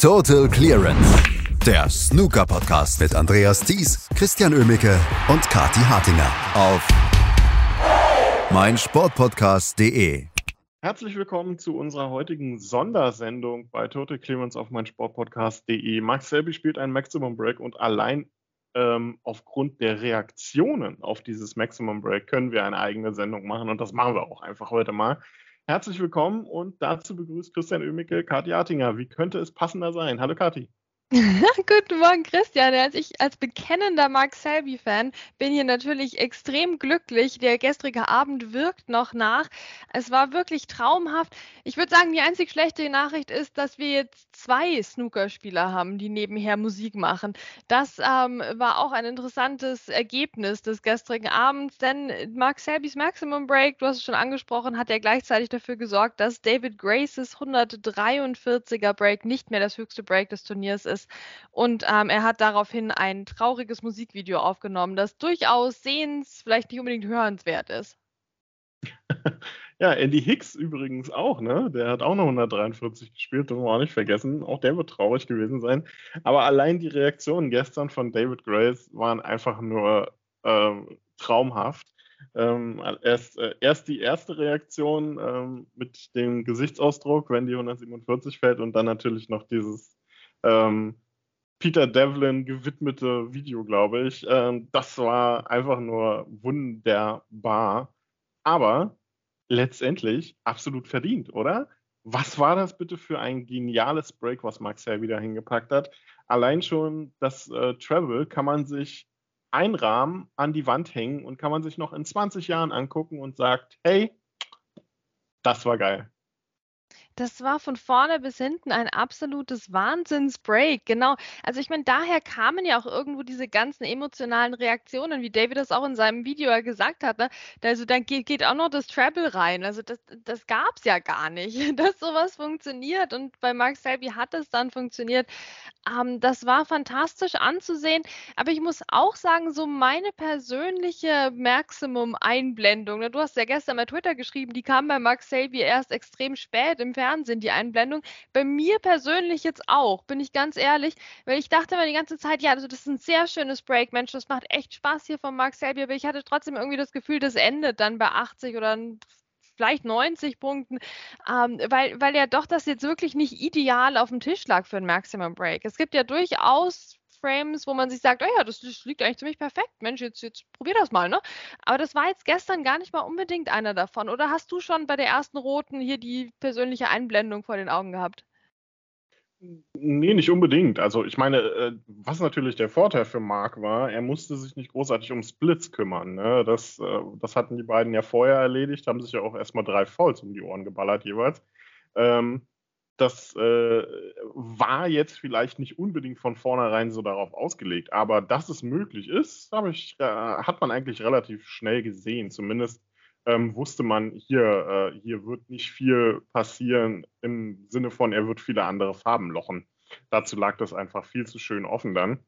Total Clearance, der Snooker-Podcast mit Andreas Thies, Christian Ömicke und Kati Hartinger auf meinsportpodcast.de. Herzlich willkommen zu unserer heutigen Sondersendung bei Total Clearance auf meinsportpodcast.de. Max Selby spielt einen Maximum Break und allein ähm, aufgrund der Reaktionen auf dieses Maximum Break können wir eine eigene Sendung machen und das machen wir auch einfach heute mal. Herzlich willkommen und dazu begrüßt Christian Ömicke Kathi Artinger. Wie könnte es passender sein? Hallo Kathi. Guten Morgen, Christian. Als ich als bekennender Mark Selby-Fan bin hier natürlich extrem glücklich. Der gestrige Abend wirkt noch nach. Es war wirklich traumhaft. Ich würde sagen, die einzig schlechte Nachricht ist, dass wir jetzt zwei Snookerspieler haben, die nebenher Musik machen. Das ähm, war auch ein interessantes Ergebnis des gestrigen Abends, denn Mark Selbys Maximum Break, du hast es schon angesprochen, hat ja gleichzeitig dafür gesorgt, dass David Graces 143er Break nicht mehr das höchste Break des Turniers ist ist. Und ähm, er hat daraufhin ein trauriges Musikvideo aufgenommen, das durchaus sehens, vielleicht nicht unbedingt hörenswert ist. Ja, Andy Hicks übrigens auch, ne? Der hat auch noch 143 gespielt, wollen wir auch nicht vergessen. Auch der wird traurig gewesen sein. Aber allein die Reaktionen gestern von David Grace waren einfach nur ähm, traumhaft. Ähm, erst, äh, erst die erste Reaktion ähm, mit dem Gesichtsausdruck, wenn die 147 fällt, und dann natürlich noch dieses ähm, Peter Devlin gewidmete Video, glaube ich. Ähm, das war einfach nur wunderbar. Aber letztendlich absolut verdient, oder? Was war das bitte für ein geniales Break, was Max Hell wieder hingepackt hat? Allein schon das äh, Travel kann man sich einrahmen, an die Wand hängen und kann man sich noch in 20 Jahren angucken und sagt, hey, das war geil. Das war von vorne bis hinten ein absolutes Wahnsinnsbreak. Genau. Also ich meine, daher kamen ja auch irgendwo diese ganzen emotionalen Reaktionen, wie David das auch in seinem Video gesagt hat. Ne? Also dann geht, geht auch noch das Treble rein. Also das, das gab es ja gar nicht, dass sowas funktioniert. Und bei Mark Selby hat es dann funktioniert. Ähm, das war fantastisch anzusehen. Aber ich muss auch sagen, so meine persönliche Maximum-Einblendung, ne? du hast ja gestern bei Twitter geschrieben, die kam bei Mark Selby erst extrem spät im Fernsehen. Fernsehen, die Einblendung. Bei mir persönlich jetzt auch, bin ich ganz ehrlich, weil ich dachte immer die ganze Zeit, ja, also das ist ein sehr schönes Break, Mensch, das macht echt Spaß hier von Mark Selby, aber ich hatte trotzdem irgendwie das Gefühl, das endet dann bei 80 oder vielleicht 90 Punkten, ähm, weil, weil ja doch das jetzt wirklich nicht ideal auf dem Tisch lag für ein Maximum Break. Es gibt ja durchaus Frames, wo man sich sagt, oh ja, das, das, liegt eigentlich ziemlich perfekt. Mensch, jetzt, jetzt probier das mal, ne? Aber das war jetzt gestern gar nicht mal unbedingt einer davon. Oder hast du schon bei der ersten roten hier die persönliche Einblendung vor den Augen gehabt? Nee, nicht unbedingt. Also ich meine, äh, was natürlich der Vorteil für Mark war, er musste sich nicht großartig um Splits kümmern. Ne? Das, äh, das hatten die beiden ja vorher erledigt, haben sich ja auch erstmal drei Fouls um die Ohren geballert jeweils. Ähm, das äh, war jetzt vielleicht nicht unbedingt von vornherein so darauf ausgelegt, aber dass es möglich ist, ich, äh, hat man eigentlich relativ schnell gesehen. Zumindest ähm, wusste man, hier, äh, hier wird nicht viel passieren im Sinne von, er wird viele andere Farben lochen. Dazu lag das einfach viel zu schön offen dann.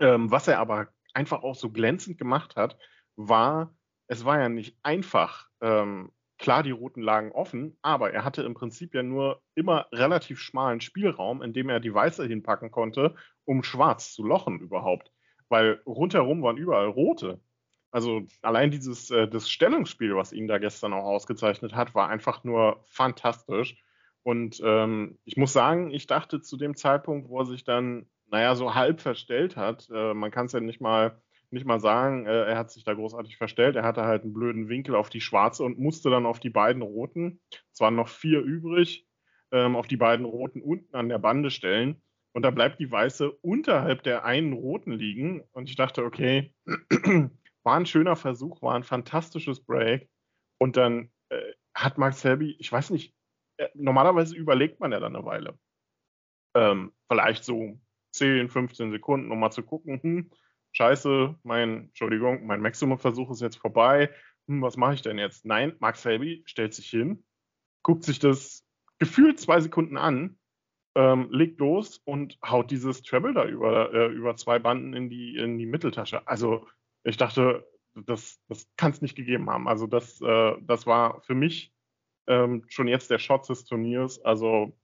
Ähm, was er aber einfach auch so glänzend gemacht hat, war, es war ja nicht einfach, ähm, Klar, die Routen lagen offen, aber er hatte im Prinzip ja nur immer relativ schmalen Spielraum, in dem er die Weiße hinpacken konnte, um schwarz zu lochen überhaupt. Weil rundherum waren überall rote. Also allein dieses äh, das Stellungsspiel, was ihn da gestern auch ausgezeichnet hat, war einfach nur fantastisch. Und ähm, ich muss sagen, ich dachte zu dem Zeitpunkt, wo er sich dann, naja, so halb verstellt hat, äh, man kann es ja nicht mal nicht mal sagen, äh, er hat sich da großartig verstellt. Er hatte halt einen blöden Winkel auf die schwarze und musste dann auf die beiden roten, es waren noch vier übrig, ähm, auf die beiden roten unten an der Bande stellen. Und da bleibt die weiße unterhalb der einen roten liegen. Und ich dachte, okay, war ein schöner Versuch, war ein fantastisches Break. Und dann äh, hat Mark Selby, ich weiß nicht, äh, normalerweise überlegt man ja dann eine Weile. Ähm, vielleicht so 10, 15 Sekunden, um mal zu gucken, hm, scheiße, mein, Entschuldigung, mein Maximum-Versuch ist jetzt vorbei. Hm, was mache ich denn jetzt? Nein, Max Selby stellt sich hin, guckt sich das gefühlt zwei Sekunden an, ähm, legt los und haut dieses Treble da über, äh, über zwei Banden in die, in die Mitteltasche. Also ich dachte, das, das kann es nicht gegeben haben. Also das, äh, das war für mich ähm, schon jetzt der Shot des Turniers. Also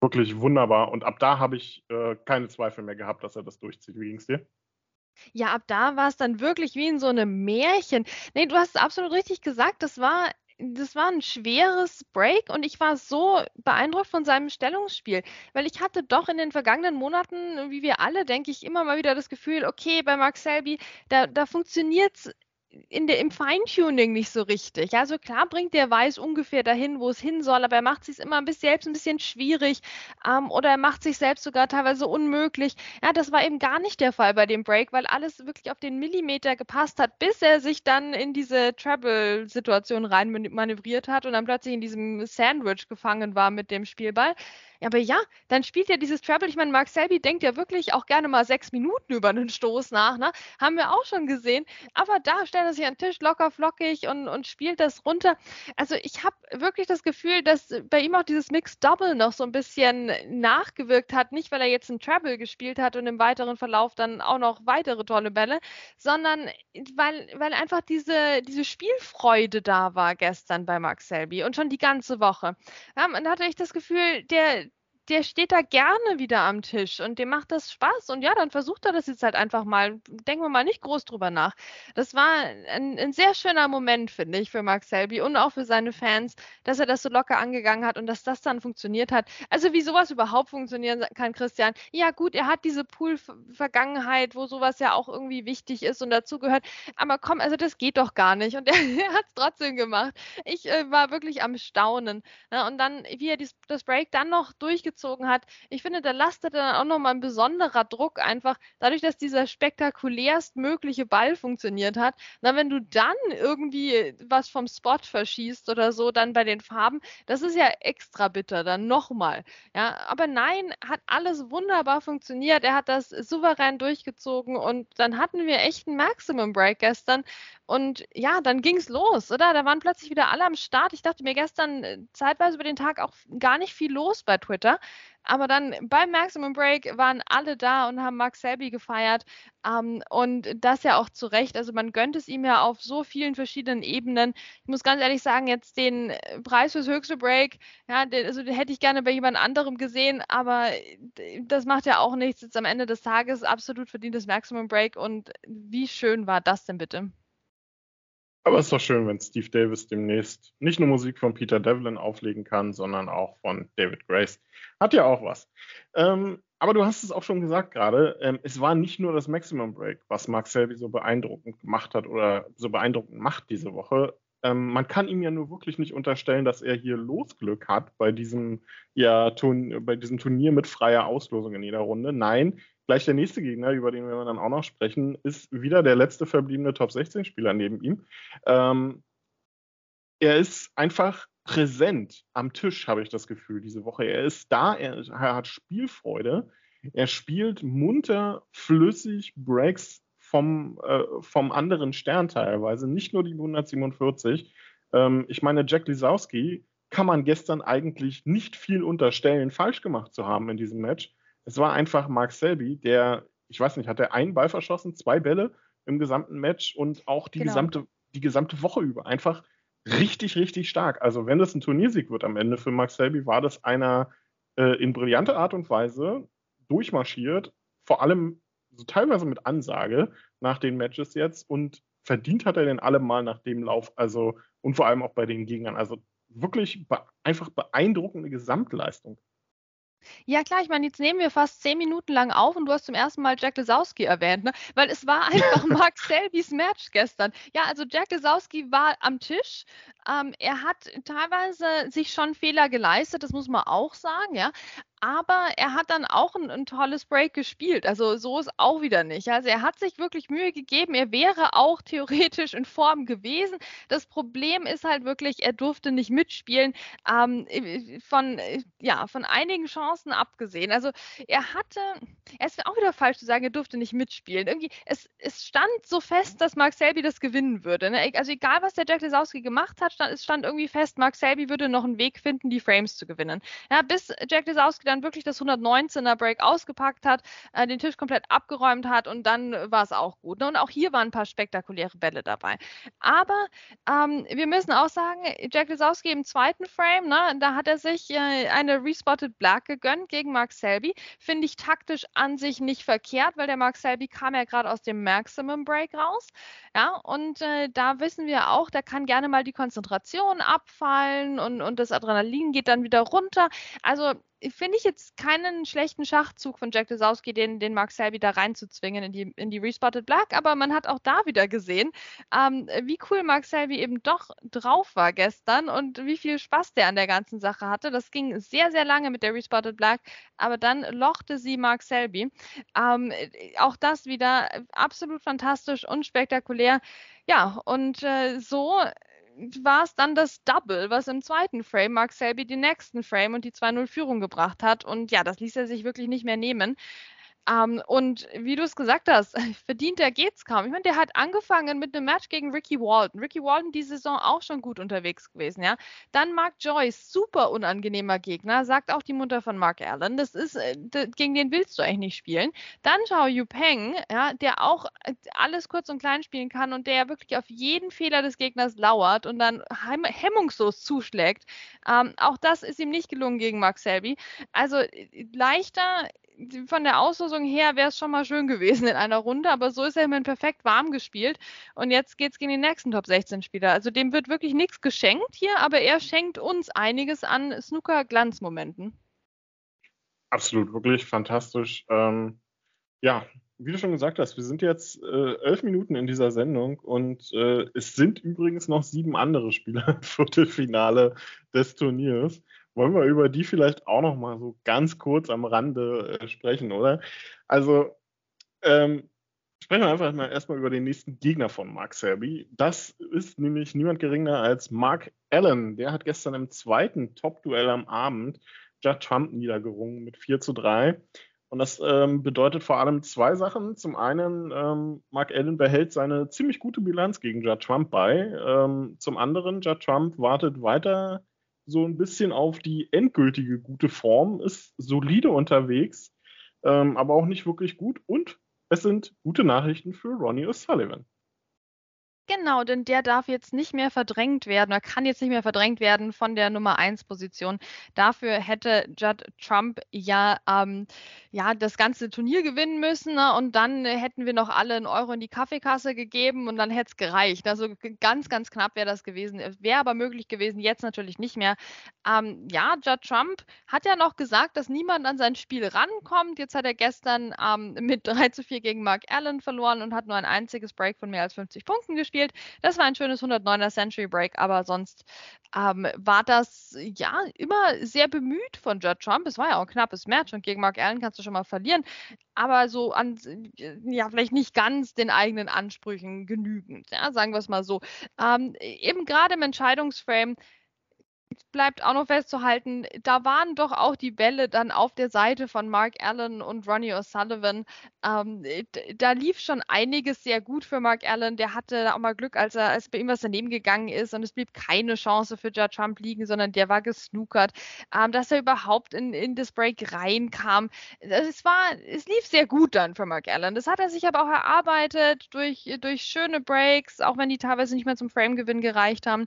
wirklich wunderbar. Und ab da habe ich äh, keine Zweifel mehr gehabt, dass er das durchzieht. Wie ging es dir? Ja, ab da war es dann wirklich wie in so einem Märchen. Ne, du hast es absolut richtig gesagt. Das war das war ein schweres Break und ich war so beeindruckt von seinem Stellungsspiel, weil ich hatte doch in den vergangenen Monaten, wie wir alle, denke ich, immer mal wieder das Gefühl, okay, bei Mark Selby, da, da funktioniert es in der, im Feintuning nicht so richtig. Also klar bringt der Weiß ungefähr dahin, wo es hin soll, aber er macht sich immer ein bisschen, selbst ein bisschen schwierig ähm, oder er macht sich selbst sogar teilweise unmöglich. Ja, das war eben gar nicht der Fall bei dem Break, weil alles wirklich auf den Millimeter gepasst hat, bis er sich dann in diese Treble-Situation rein manövriert hat und dann plötzlich in diesem Sandwich gefangen war mit dem Spielball. Aber ja, dann spielt ja dieses Treble. Ich meine, Mark Selby denkt ja wirklich auch gerne mal sechs Minuten über einen Stoß nach. Ne? Haben wir auch schon gesehen. Aber da stellt er sich an den Tisch locker flockig und, und spielt das runter. Also ich habe wirklich das Gefühl, dass bei ihm auch dieses Mixed Double noch so ein bisschen nachgewirkt hat. Nicht, weil er jetzt ein Treble gespielt hat und im weiteren Verlauf dann auch noch weitere tolle Bälle, sondern weil, weil einfach diese, diese Spielfreude da war gestern bei Mark Selby und schon die ganze Woche. Ja, und da hatte ich das Gefühl, der, der steht da gerne wieder am Tisch und dem macht das Spaß. Und ja, dann versucht er das jetzt halt einfach mal. Denken wir mal nicht groß drüber nach. Das war ein, ein, sehr schöner Moment, finde ich, für Mark Selby und auch für seine Fans, dass er das so locker angegangen hat und dass das dann funktioniert hat. Also wie sowas überhaupt funktionieren kann, Christian. Ja gut, er hat diese Pool-Vergangenheit, wo sowas ja auch irgendwie wichtig ist und dazugehört. Aber komm, also das geht doch gar nicht. Und er, er hat es trotzdem gemacht. Ich äh, war wirklich am Staunen. Ne? Und dann, wie er dies, das Break dann noch durchgezogen durchgezogen hat. Ich finde, da lastet dann auch nochmal ein besonderer Druck einfach, dadurch, dass dieser spektakulärst mögliche Ball funktioniert hat. Na, wenn du dann irgendwie was vom Spot verschießt oder so, dann bei den Farben, das ist ja extra bitter, dann nochmal. Ja, aber nein, hat alles wunderbar funktioniert. Er hat das souverän durchgezogen und dann hatten wir echt einen Maximum Break gestern. Und ja, dann ging es los, oder? Da waren plötzlich wieder alle am Start. Ich dachte mir gestern äh, zeitweise über den Tag auch gar nicht viel los bei Twitter. Aber dann beim Maximum Break waren alle da und haben Mark Selby gefeiert. Ähm, und das ja auch zu Recht. Also man gönnt es ihm ja auf so vielen verschiedenen Ebenen. Ich muss ganz ehrlich sagen, jetzt den äh, Preis fürs höchste Break, ja, den, also den hätte ich gerne bei jemand anderem gesehen, aber äh, das macht ja auch nichts. Jetzt am Ende des Tages absolut verdientes Maximum Break. Und wie schön war das denn bitte? Aber es ist doch schön, wenn Steve Davis demnächst nicht nur Musik von Peter Devlin auflegen kann, sondern auch von David Grace. Hat ja auch was. Ähm, aber du hast es auch schon gesagt gerade, ähm, es war nicht nur das Maximum Break, was Mark Selby so beeindruckend gemacht hat oder so beeindruckend macht diese Woche. Ähm, man kann ihm ja nur wirklich nicht unterstellen, dass er hier Losglück hat bei diesem, ja, bei diesem Turnier mit freier Auslosung in jeder Runde. Nein, gleich der nächste Gegner, über den wir dann auch noch sprechen, ist wieder der letzte verbliebene Top 16-Spieler neben ihm. Ähm, er ist einfach präsent am Tisch, habe ich das Gefühl, diese Woche. Er ist da, er, er hat Spielfreude, er spielt munter, flüssig Breaks vom, äh, vom anderen Stern teilweise, nicht nur die 147. Ähm, ich meine, Jack Lisowski kann man gestern eigentlich nicht viel unterstellen, falsch gemacht zu haben in diesem Match. Es war einfach Mark Selby, der, ich weiß nicht, hat er einen Ball verschossen, zwei Bälle im gesamten Match und auch die, genau. gesamte, die gesamte Woche über. Einfach richtig, richtig stark. Also, wenn das ein Turniersieg wird am Ende für Mark Selby, war das einer äh, in brillanter Art und Weise durchmarschiert, vor allem so teilweise mit Ansage nach den Matches jetzt und verdient hat er den allemal nach dem Lauf, also und vor allem auch bei den Gegnern. Also wirklich be einfach beeindruckende Gesamtleistung. Ja klar, ich meine, jetzt nehmen wir fast zehn Minuten lang auf und du hast zum ersten Mal Jack Lesowski erwähnt, ne? weil es war einfach Mark Selbys Match gestern. Ja, also Jack Lesowski war am Tisch. Ähm, er hat teilweise sich schon Fehler geleistet, das muss man auch sagen, ja aber er hat dann auch ein, ein, tolles Break gespielt. Also so ist auch wieder nicht. Also er hat sich wirklich Mühe gegeben. Er wäre auch theoretisch in Form gewesen. Das Problem ist halt wirklich, er durfte nicht mitspielen. Ähm, von, ja, von einigen Chancen abgesehen. Also er hatte, es ist auch wieder falsch zu sagen, er durfte nicht mitspielen. Irgendwie, es, es stand so fest, dass Mark Selby das gewinnen würde. Ne? Also egal, was der Jack Lesowski gemacht hat, stand, es stand irgendwie fest, Mark Selby würde noch einen Weg finden, die Frames zu gewinnen. Ja, bis Jack Lesowski dann wirklich das 119er Break ausgepackt hat, äh, den Tisch komplett abgeräumt hat und dann war es auch gut. Ne? Und auch hier waren ein paar spektakuläre Bälle dabei. Aber ähm, wir müssen auch sagen, Jack Lisowski im zweiten Frame, ne, da hat er sich äh, eine Respotted Black gegönnt gegen Mark Selby. Finde ich taktisch an sich nicht verkehrt, weil der Mark Selby kam ja gerade aus dem Maximum Break raus. Ja, und äh, da wissen wir auch, da kann gerne mal die Konzentration abfallen und, und das Adrenalin geht dann wieder runter. Also finde ich jetzt keinen schlechten Schachzug von Jack Desowski, den, den Mark Selby da reinzuzwingen in die, in die Respotted Black, aber man hat auch da wieder gesehen, ähm, wie cool Mark Selby eben doch drauf war gestern und wie viel Spaß der an der ganzen Sache hatte. Das ging sehr, sehr lange mit der Respotted Black, aber dann lochte sie Mark Selby. Ähm, auch das wieder absolut fantastisch und spektakulär. Ja, und äh, so war es dann das Double, was im zweiten Frame Mark Selby den nächsten Frame und die 2-0-Führung gebracht hat. Und ja, das ließ er sich wirklich nicht mehr nehmen. Ähm, und wie du es gesagt hast, verdienter geht's kaum. Ich meine, der hat angefangen mit einem Match gegen Ricky Walton. Ricky Walton die Saison auch schon gut unterwegs gewesen, ja. Dann Mark Joyce, super unangenehmer Gegner, sagt auch die Mutter von Mark Allen. Das ist, äh, gegen den willst du eigentlich nicht spielen. Dann Xiao Yu Peng, ja, der auch äh, alles kurz und klein spielen kann und der wirklich auf jeden Fehler des Gegners lauert und dann hemmungslos zuschlägt. Ähm, auch das ist ihm nicht gelungen gegen Mark Selby. Also äh, leichter von der Auslosung her wäre es schon mal schön gewesen in einer Runde, aber so ist er immerhin perfekt warm gespielt. Und jetzt geht es gegen den nächsten Top 16 Spieler. Also dem wird wirklich nichts geschenkt hier, aber er schenkt uns einiges an Snooker-Glanzmomenten. Absolut, wirklich fantastisch. Ähm, ja, wie du schon gesagt hast, wir sind jetzt äh, elf Minuten in dieser Sendung und äh, es sind übrigens noch sieben andere Spieler im Viertelfinale des Turniers. Wollen wir über die vielleicht auch noch mal so ganz kurz am Rande äh, sprechen, oder? Also, ähm, sprechen wir einfach mal erstmal über den nächsten Gegner von Mark Selby. Das ist nämlich niemand geringer als Mark Allen. Der hat gestern im zweiten Top-Duell am Abend Judd Trump niedergerungen mit 4 zu 3. Und das ähm, bedeutet vor allem zwei Sachen. Zum einen, ähm, Mark Allen behält seine ziemlich gute Bilanz gegen Judd Trump bei. Ähm, zum anderen, Judd Trump wartet weiter so ein bisschen auf die endgültige gute Form, ist solide unterwegs, ähm, aber auch nicht wirklich gut. Und es sind gute Nachrichten für Ronnie O'Sullivan. Genau, denn der darf jetzt nicht mehr verdrängt werden oder kann jetzt nicht mehr verdrängt werden von der Nummer 1 Position. Dafür hätte Judd Trump ja, ähm, ja das ganze Turnier gewinnen müssen ne? und dann hätten wir noch alle einen Euro in die Kaffeekasse gegeben und dann hätte es gereicht. Also ganz, ganz knapp wäre das gewesen. Wäre aber möglich gewesen, jetzt natürlich nicht mehr. Ähm, ja, Judd Trump hat ja noch gesagt, dass niemand an sein Spiel rankommt. Jetzt hat er gestern ähm, mit 3 zu 4 gegen Mark Allen verloren und hat nur ein einziges Break von mehr als 50 Punkten gespielt. Das war ein schönes 109er Century Break, aber sonst ähm, war das ja immer sehr bemüht von Judd Trump. Es war ja auch ein knappes Match und gegen Mark Allen kannst du schon mal verlieren, aber so an, ja, vielleicht nicht ganz den eigenen Ansprüchen genügend, ja, sagen wir es mal so. Ähm, eben gerade im Entscheidungsframe bleibt auch noch festzuhalten, da waren doch auch die Bälle dann auf der Seite von Mark Allen und Ronnie O'Sullivan. Ähm, da lief schon einiges sehr gut für Mark Allen. Der hatte auch mal Glück, als er als bei ihm was daneben gegangen ist und es blieb keine Chance für Judge Trump liegen, sondern der war gesnookert. Ähm, dass er überhaupt in, in das Break reinkam. Es war, es lief sehr gut dann für Mark Allen. Das hat er sich aber auch erarbeitet durch, durch schöne Breaks, auch wenn die teilweise nicht mehr zum Frame-Gewinn gereicht haben.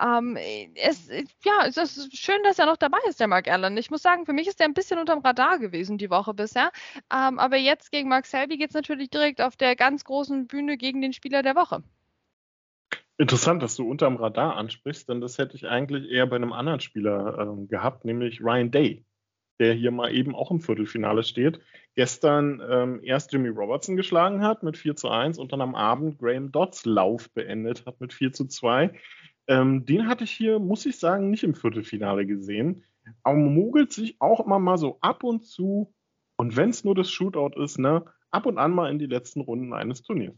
Ähm, es, ja, es ist schön, dass er noch dabei ist, der Mark Allen. Ich muss sagen, für mich ist er ein bisschen unterm Radar gewesen die Woche bisher. Ähm, aber jetzt gegen Mark Selby geht es natürlich direkt auf der ganz großen Bühne gegen den Spieler der Woche. Interessant, dass du unterm Radar ansprichst, denn das hätte ich eigentlich eher bei einem anderen Spieler ähm, gehabt, nämlich Ryan Day, der hier mal eben auch im Viertelfinale steht. Gestern ähm, erst Jimmy Robertson geschlagen hat mit 4 zu 1 und dann am Abend Graham Dodds Lauf beendet hat mit 4 zu 2. Ähm, den hatte ich hier, muss ich sagen, nicht im Viertelfinale gesehen. Aber mogelt sich auch immer mal so ab und zu, und wenn es nur das Shootout ist, ne, ab und an mal in die letzten Runden eines Turniers.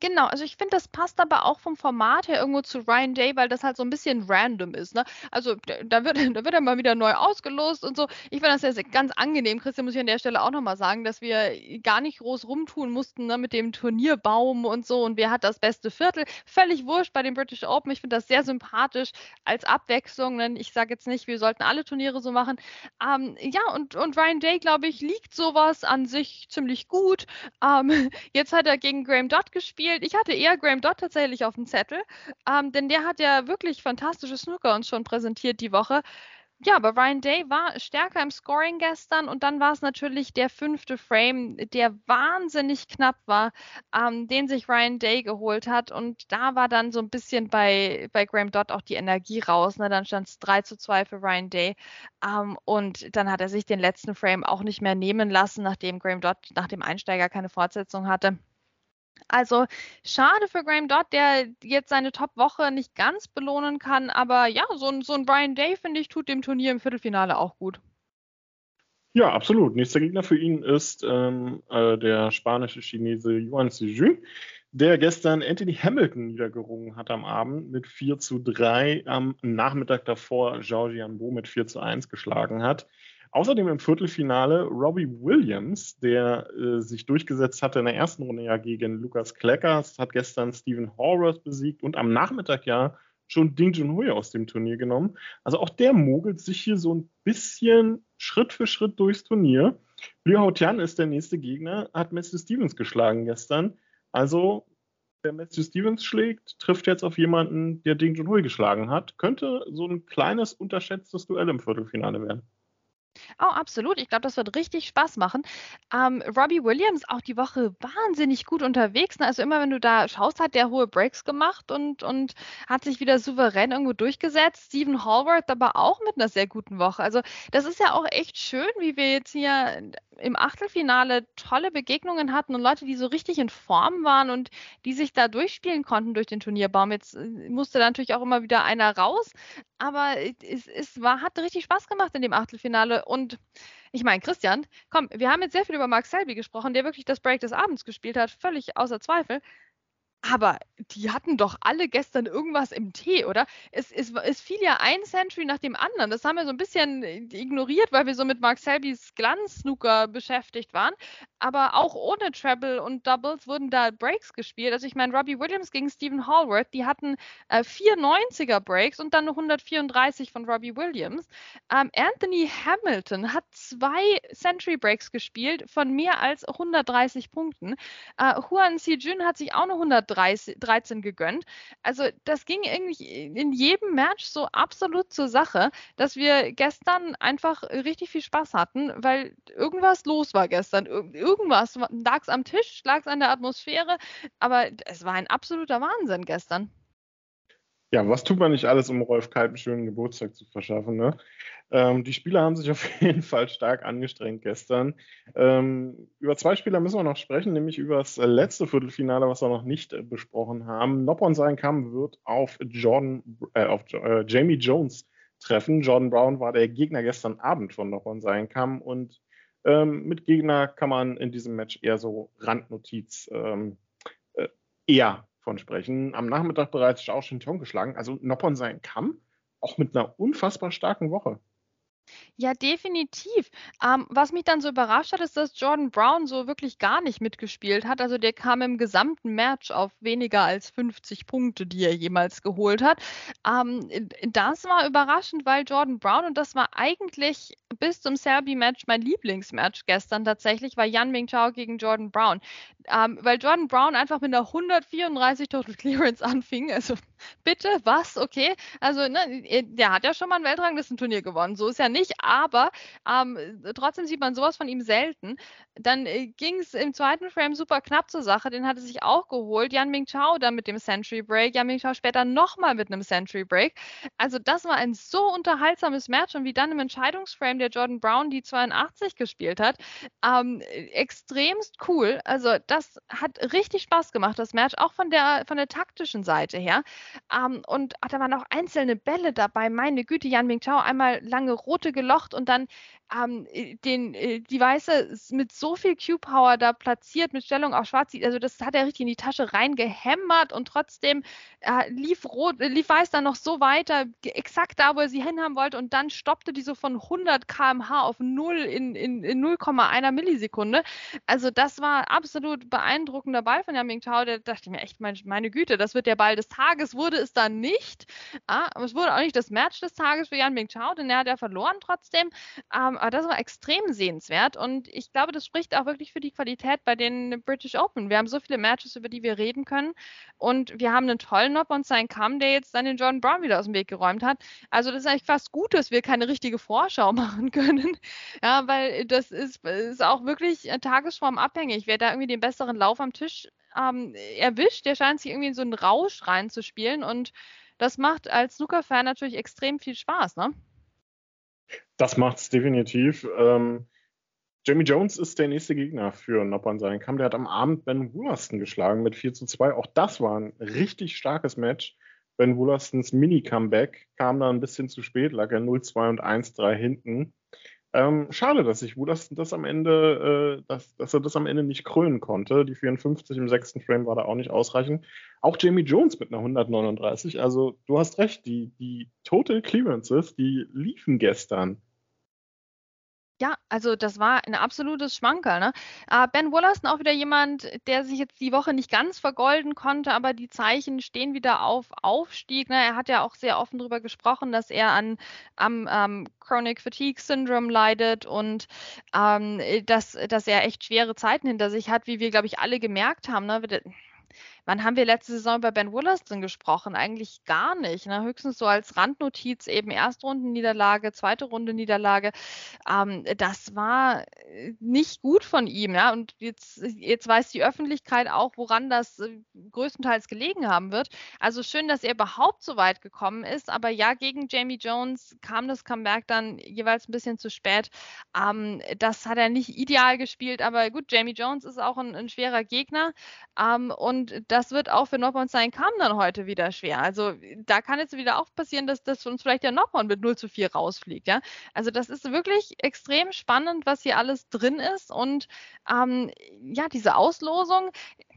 Genau, also ich finde, das passt aber auch vom Format her irgendwo zu Ryan Day, weil das halt so ein bisschen random ist. Ne? Also da wird, da wird er mal wieder neu ausgelost und so. Ich finde das ja ganz angenehm, Christian, muss ich an der Stelle auch nochmal sagen, dass wir gar nicht groß rumtun mussten ne, mit dem Turnierbaum und so und wer hat das beste Viertel. Völlig wurscht bei den British Open. Ich finde das sehr sympathisch als Abwechslung. Denn ich sage jetzt nicht, wir sollten alle Turniere so machen. Ähm, ja, und, und Ryan Day, glaube ich, liegt sowas an sich ziemlich gut. Ähm, jetzt hat er gegen Graham Dodd gespielt gespielt. Ich hatte eher Graham Dodd tatsächlich auf dem Zettel, ähm, denn der hat ja wirklich fantastische Snooker uns schon präsentiert die Woche. Ja, aber Ryan Day war stärker im Scoring gestern und dann war es natürlich der fünfte Frame, der wahnsinnig knapp war, ähm, den sich Ryan Day geholt hat. Und da war dann so ein bisschen bei, bei Graham Dodd auch die Energie raus. Ne? Dann stand es 3 zu 2 für Ryan Day. Ähm, und dann hat er sich den letzten Frame auch nicht mehr nehmen lassen, nachdem Graham Dodd nach dem Einsteiger keine Fortsetzung hatte. Also schade für Graham Dodd, der jetzt seine Top-Woche nicht ganz belohnen kann, aber ja, so ein, so ein Brian Day, finde ich, tut dem Turnier im Viertelfinale auch gut. Ja, absolut. Nächster Gegner für ihn ist ähm, äh, der spanische Chinese Yuan Sijun, der gestern Anthony Hamilton niedergerungen hat am Abend mit 4 zu 3, am Nachmittag davor Zhao Jianbo mit 4 zu 1 geschlagen hat. Außerdem im Viertelfinale Robbie Williams, der äh, sich durchgesetzt hatte in der ersten Runde ja gegen Lukas Kleckers, hat gestern Stephen Horvath besiegt und am Nachmittag ja schon Ding Junhui aus dem Turnier genommen. Also auch der mogelt sich hier so ein bisschen Schritt für Schritt durchs Turnier. Liu Haotian ist der nächste Gegner, hat Matthew Stevens geschlagen gestern. Also wer Matthew Stevens schlägt, trifft jetzt auf jemanden, der Ding Junhui geschlagen hat. Könnte so ein kleines unterschätztes Duell im Viertelfinale werden. Oh, absolut. Ich glaube, das wird richtig Spaß machen. Ähm, Robbie Williams auch die Woche wahnsinnig gut unterwegs. Ne? Also immer, wenn du da schaust, hat der hohe Breaks gemacht und, und hat sich wieder souverän irgendwo durchgesetzt. Stephen Hallworth aber auch mit einer sehr guten Woche. Also das ist ja auch echt schön, wie wir jetzt hier im Achtelfinale tolle Begegnungen hatten und Leute, die so richtig in Form waren und die sich da durchspielen konnten durch den Turnierbaum. Jetzt äh, musste da natürlich auch immer wieder einer raus, aber es, es war, hat richtig Spaß gemacht in dem Achtelfinale und ich meine, Christian, komm, wir haben jetzt sehr viel über Mark Selby gesprochen, der wirklich das Break des Abends gespielt hat, völlig außer Zweifel. Aber die hatten doch alle gestern irgendwas im Tee, oder? Es, es, es fiel ja ein Century nach dem anderen. Das haben wir so ein bisschen äh, ignoriert, weil wir so mit Mark Selbys Glanz-Snooker beschäftigt waren. Aber auch ohne Treble und Doubles wurden da Breaks gespielt. Also ich meine, Robbie Williams gegen Stephen Hallworth, die hatten äh, 490er Breaks und dann noch 134 von Robbie Williams. Ähm, Anthony Hamilton hat zwei Century Breaks gespielt von mehr als 130 Punkten. Äh, Huan Si-jun hat sich auch noch 100 13 gegönnt. Also das ging irgendwie in jedem Match so absolut zur Sache, dass wir gestern einfach richtig viel Spaß hatten, weil irgendwas los war gestern. Irgendwas lag es am Tisch, lag es an der Atmosphäre, aber es war ein absoluter Wahnsinn gestern. Ja, was tut man nicht alles, um Rolf Kalb einen schönen Geburtstag zu verschaffen? Ne? Ähm, die Spieler haben sich auf jeden Fall stark angestrengt gestern. Ähm, über zwei Spieler müssen wir noch sprechen, nämlich über das letzte Viertelfinale, was wir noch nicht äh, besprochen haben. Noppon sein Kamm wird auf Jordan, äh, auf äh, Jamie Jones treffen. Jordan Brown war der Gegner gestern Abend von Noppon sein Kamm und ähm, mit Gegner kann man in diesem Match eher so Randnotiz ähm, äh, eher von sprechen. Am Nachmittag bereits Zhao Shintong geschlagen, also Noppon sein Kamm, auch mit einer unfassbar starken Woche. Ja, definitiv. Ähm, was mich dann so überrascht hat, ist, dass Jordan Brown so wirklich gar nicht mitgespielt hat. Also der kam im gesamten Match auf weniger als 50 Punkte, die er jemals geholt hat. Ähm, das war überraschend, weil Jordan Brown, und das war eigentlich bis zum Selby-Match mein Lieblingsmatch gestern tatsächlich, war Yan Ming Chao gegen Jordan Brown. Ähm, weil Jordan Brown einfach mit einer 134 Total Clearance anfing. Also bitte, was? Okay. Also, ne, der hat ja schon mal ein Weltranglistenturnier gewonnen. So ist ja nicht, aber ähm, trotzdem sieht man sowas von ihm selten. Dann äh, ging es im zweiten Frame super knapp zur Sache. Den hatte sich auch geholt. Yan Ming Chao dann mit dem Century Break. Yan Ming Chao später nochmal mit einem Century Break. Also, das war ein so unterhaltsames Match. Und wie dann im Entscheidungsframe der Jordan Brown die 82 gespielt hat, ähm, extremst cool. Also, das das hat richtig Spaß gemacht, das Match, auch von der, von der taktischen Seite her. Ähm, und ach, da waren auch einzelne Bälle dabei. Meine Güte, Jan Mingtao einmal lange rote gelocht und dann ähm, äh, den, äh, die Weiße mit so viel Q-Power da platziert, mit Stellung auf Schwarz. Also das hat er richtig in die Tasche reingehämmert und trotzdem äh, lief, Rot, äh, lief Weiß dann noch so weiter, exakt da, wo er sie hinhaben wollte und dann stoppte die so von 100 km/h auf 0 in, in, in 0,1 Millisekunde. Also das war absolut beeindruckender Ball von Yaming Tao. Da dachte ich mir echt, meine, Güte, das wird der Ball des Tages, wurde es dann nicht. Ah, aber es wurde auch nicht das Match des Tages für Yan Ming Chao, denn er hat ja verloren trotzdem. Ähm, aber das war extrem sehenswert und ich glaube, das spricht auch wirklich für die Qualität bei den British Open. Wir haben so viele Matches, über die wir reden können und wir haben einen tollen Nob und sein Kamm, der jetzt dann den Jordan Brown wieder aus dem Weg geräumt hat. Also das ist eigentlich fast gut, dass wir keine richtige Vorschau machen können, ja, weil das ist, ist auch wirklich tagesformabhängig. Wer da irgendwie den besseren Lauf am Tisch ähm, erwischt, der scheint sich irgendwie in so einen Rausch reinzuspielen und das macht als Snooker-Fan natürlich extrem viel Spaß, ne? Das macht es definitiv. Ähm, Jamie Jones ist der nächste Gegner für Noppern sein Kamm. Der hat am Abend Ben Woolaston geschlagen mit 4 zu 2. Auch das war ein richtig starkes Match. Ben Woolastons Mini-Comeback kam da ein bisschen zu spät, lag er 0-2 und 1-3 hinten. Ähm, schade, dass sich Woolaston das am Ende, äh, dass, dass, er das am Ende nicht krönen konnte. Die 54 im sechsten Frame war da auch nicht ausreichend. Auch Jamie Jones mit einer 139. Also du hast recht, die, die Total Clearances, die liefen gestern. Ja, also das war ein absolutes Schmankerl. Ne? Äh, ben Wollaston auch wieder jemand, der sich jetzt die Woche nicht ganz vergolden konnte, aber die Zeichen stehen wieder auf Aufstieg. Ne? Er hat ja auch sehr offen darüber gesprochen, dass er an am ähm, Chronic Fatigue Syndrome leidet und ähm, dass, dass er echt schwere Zeiten hinter sich hat, wie wir, glaube ich, alle gemerkt haben. Ne? Wann haben wir letzte Saison über Ben Wollaston gesprochen? Eigentlich gar nicht. Ne? Höchstens so als Randnotiz eben Erstrundenniederlage, zweite Runde Niederlage. Ähm, das war äh, nicht gut von ihm. Ja? Und jetzt, jetzt weiß die Öffentlichkeit auch, woran das äh, größtenteils gelegen haben wird. Also schön, dass er überhaupt so weit gekommen ist. Aber ja, gegen Jamie Jones kam das Comeback dann jeweils ein bisschen zu spät. Ähm, das hat er nicht ideal gespielt. Aber gut, Jamie Jones ist auch ein, ein schwerer Gegner. Ähm, und das das wird auch für Noppon sein Kam dann heute wieder schwer. Also da kann jetzt wieder auch passieren, dass, dass uns vielleicht der Noppon mit 0 zu 4 rausfliegt. Ja? Also das ist wirklich extrem spannend, was hier alles drin ist. Und ähm, ja, diese Auslosung,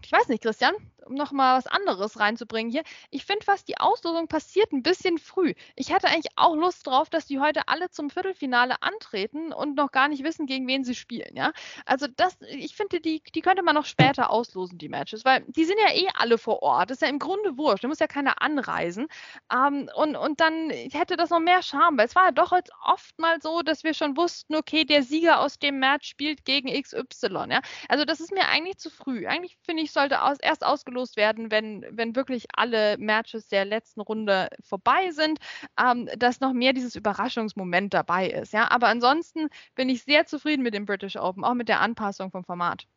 ich weiß nicht, Christian, um noch mal was anderes reinzubringen hier. Ich finde fast, die Auslosung passiert ein bisschen früh. Ich hätte eigentlich auch Lust drauf, dass die heute alle zum Viertelfinale antreten und noch gar nicht wissen, gegen wen sie spielen. Ja? Also das, ich finde, die, die könnte man noch später auslosen, die Matches, weil die sind ja eh alle vor Ort. Das ist ja im Grunde wurscht. Da muss ja keiner anreisen. Ähm, und, und dann hätte das noch mehr Charme, weil es war ja doch jetzt oft mal so, dass wir schon wussten, okay, der Sieger aus dem Match spielt gegen XY. Ja? Also das ist mir eigentlich zu früh. Eigentlich finde ich, sollte aus, erst ausgelost werden, wenn, wenn wirklich alle Matches der letzten Runde vorbei sind, ähm, dass noch mehr dieses Überraschungsmoment dabei ist. Ja? Aber ansonsten bin ich sehr zufrieden mit dem British Open, auch mit der Anpassung vom Format.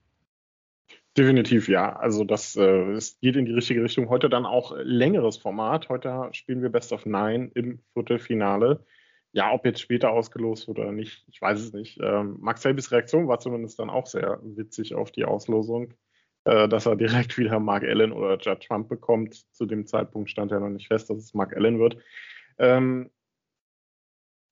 Definitiv ja. Also das, äh, es geht in die richtige Richtung. Heute dann auch längeres Format. Heute spielen wir Best of Nine im Viertelfinale. Ja, ob jetzt später ausgelost wird oder nicht, ich weiß es nicht. Ähm, Max Selbis Reaktion war zumindest dann auch sehr witzig auf die Auslosung dass er direkt wieder Mark Allen oder Judd Trump bekommt. Zu dem Zeitpunkt stand ja noch nicht fest, dass es Mark Allen wird. Ähm,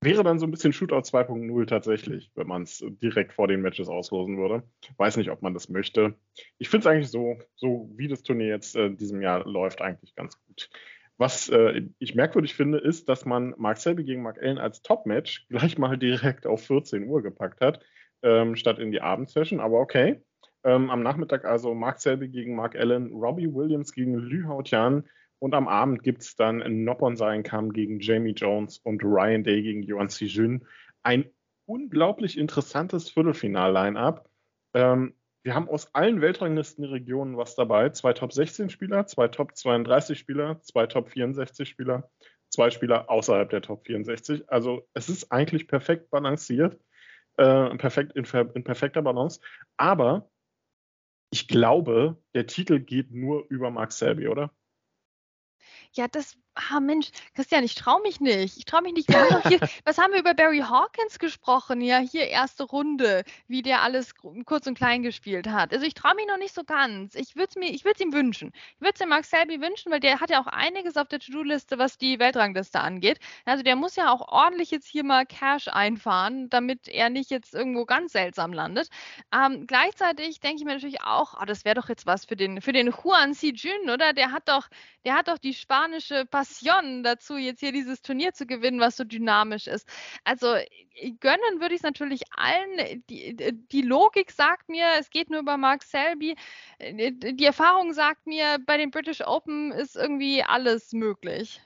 wäre dann so ein bisschen Shootout 2.0 tatsächlich, wenn man es direkt vor den Matches auslosen würde. Weiß nicht, ob man das möchte. Ich finde es eigentlich so, so wie das Turnier jetzt äh, diesem Jahr läuft, eigentlich ganz gut. Was äh, ich merkwürdig finde, ist, dass man Mark Selby gegen Mark Allen als Top-Match gleich mal direkt auf 14 Uhr gepackt hat, ähm, statt in die Abendsession. Aber okay, ähm, am Nachmittag also Mark Selby gegen Mark Allen, Robbie Williams gegen Lü Hautian und am Abend gibt es dann Noppon Kam gegen Jamie Jones und Ryan Day gegen Yuan Jun. Ein unglaublich interessantes Viertelfinal-Line-Up. Ähm, wir haben aus allen Weltranglistenregionen was dabei. Zwei Top 16 Spieler, zwei Top 32 Spieler, zwei Top 64 Spieler, zwei Spieler außerhalb der Top 64. Also es ist eigentlich perfekt balanciert, äh, perfekt in, in perfekter Balance. Aber ich glaube, der Titel geht nur über Mark Selby, oder? Ja, das ah Mensch, Christian, ich traue mich nicht. Ich traue mich nicht. Haben hier, was haben wir über Barry Hawkins gesprochen? Ja, hier erste Runde, wie der alles kurz und klein gespielt hat. Also ich traue mich noch nicht so ganz. Ich würde es mir, ich würde es ihm wünschen. Ich würde es dem Mark Selby wünschen, weil der hat ja auch einiges auf der To-Do-Liste, was die Weltrangliste angeht. Also der muss ja auch ordentlich jetzt hier mal Cash einfahren, damit er nicht jetzt irgendwo ganz seltsam landet. Ähm, gleichzeitig denke ich mir natürlich auch, oh, das wäre doch jetzt was für den, für den Juan Si Jun, oder? Der hat doch, der hat doch die spanische Passion dazu, jetzt hier dieses Turnier zu gewinnen, was so dynamisch ist. Also gönnen würde ich es natürlich allen. Die, die, Logik sagt mir, es geht nur über Mark Selby. Die Erfahrung sagt mir, bei den British Open ist irgendwie alles möglich.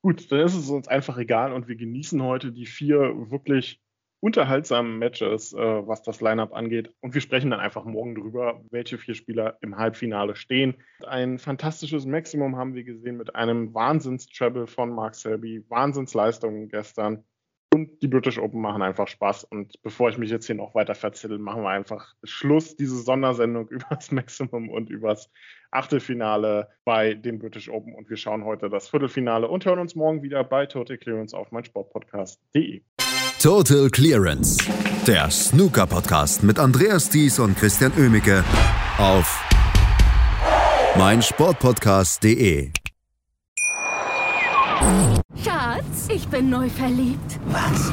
Gut, dann ist es uns einfach egal und wir genießen heute die vier wirklich unterhaltsamen Matches, äh, was das Lineup angeht. Und wir sprechen dann einfach morgen drüber, welche vier Spieler im Halbfinale stehen. Ein fantastisches Maximum haben wir gesehen mit einem Wahnsinns-Treble von Mark Selby, Wahnsinnsleistungen gestern. Und die British Open machen einfach Spaß. Und bevor ich mich jetzt hier noch weiter verzettel, machen wir einfach Schluss, diese Sondersendung übers Maximum und übers Achtelfinale bei den British Open. Und wir schauen heute das Viertelfinale und hören uns morgen wieder bei Total Clearance auf meinsportpodcast.de. Total Clearance, der Snooker-Podcast mit Andreas Thies und Christian Oemicke auf meinsportpodcast.de. Schatz, ich bin neu verliebt. Was?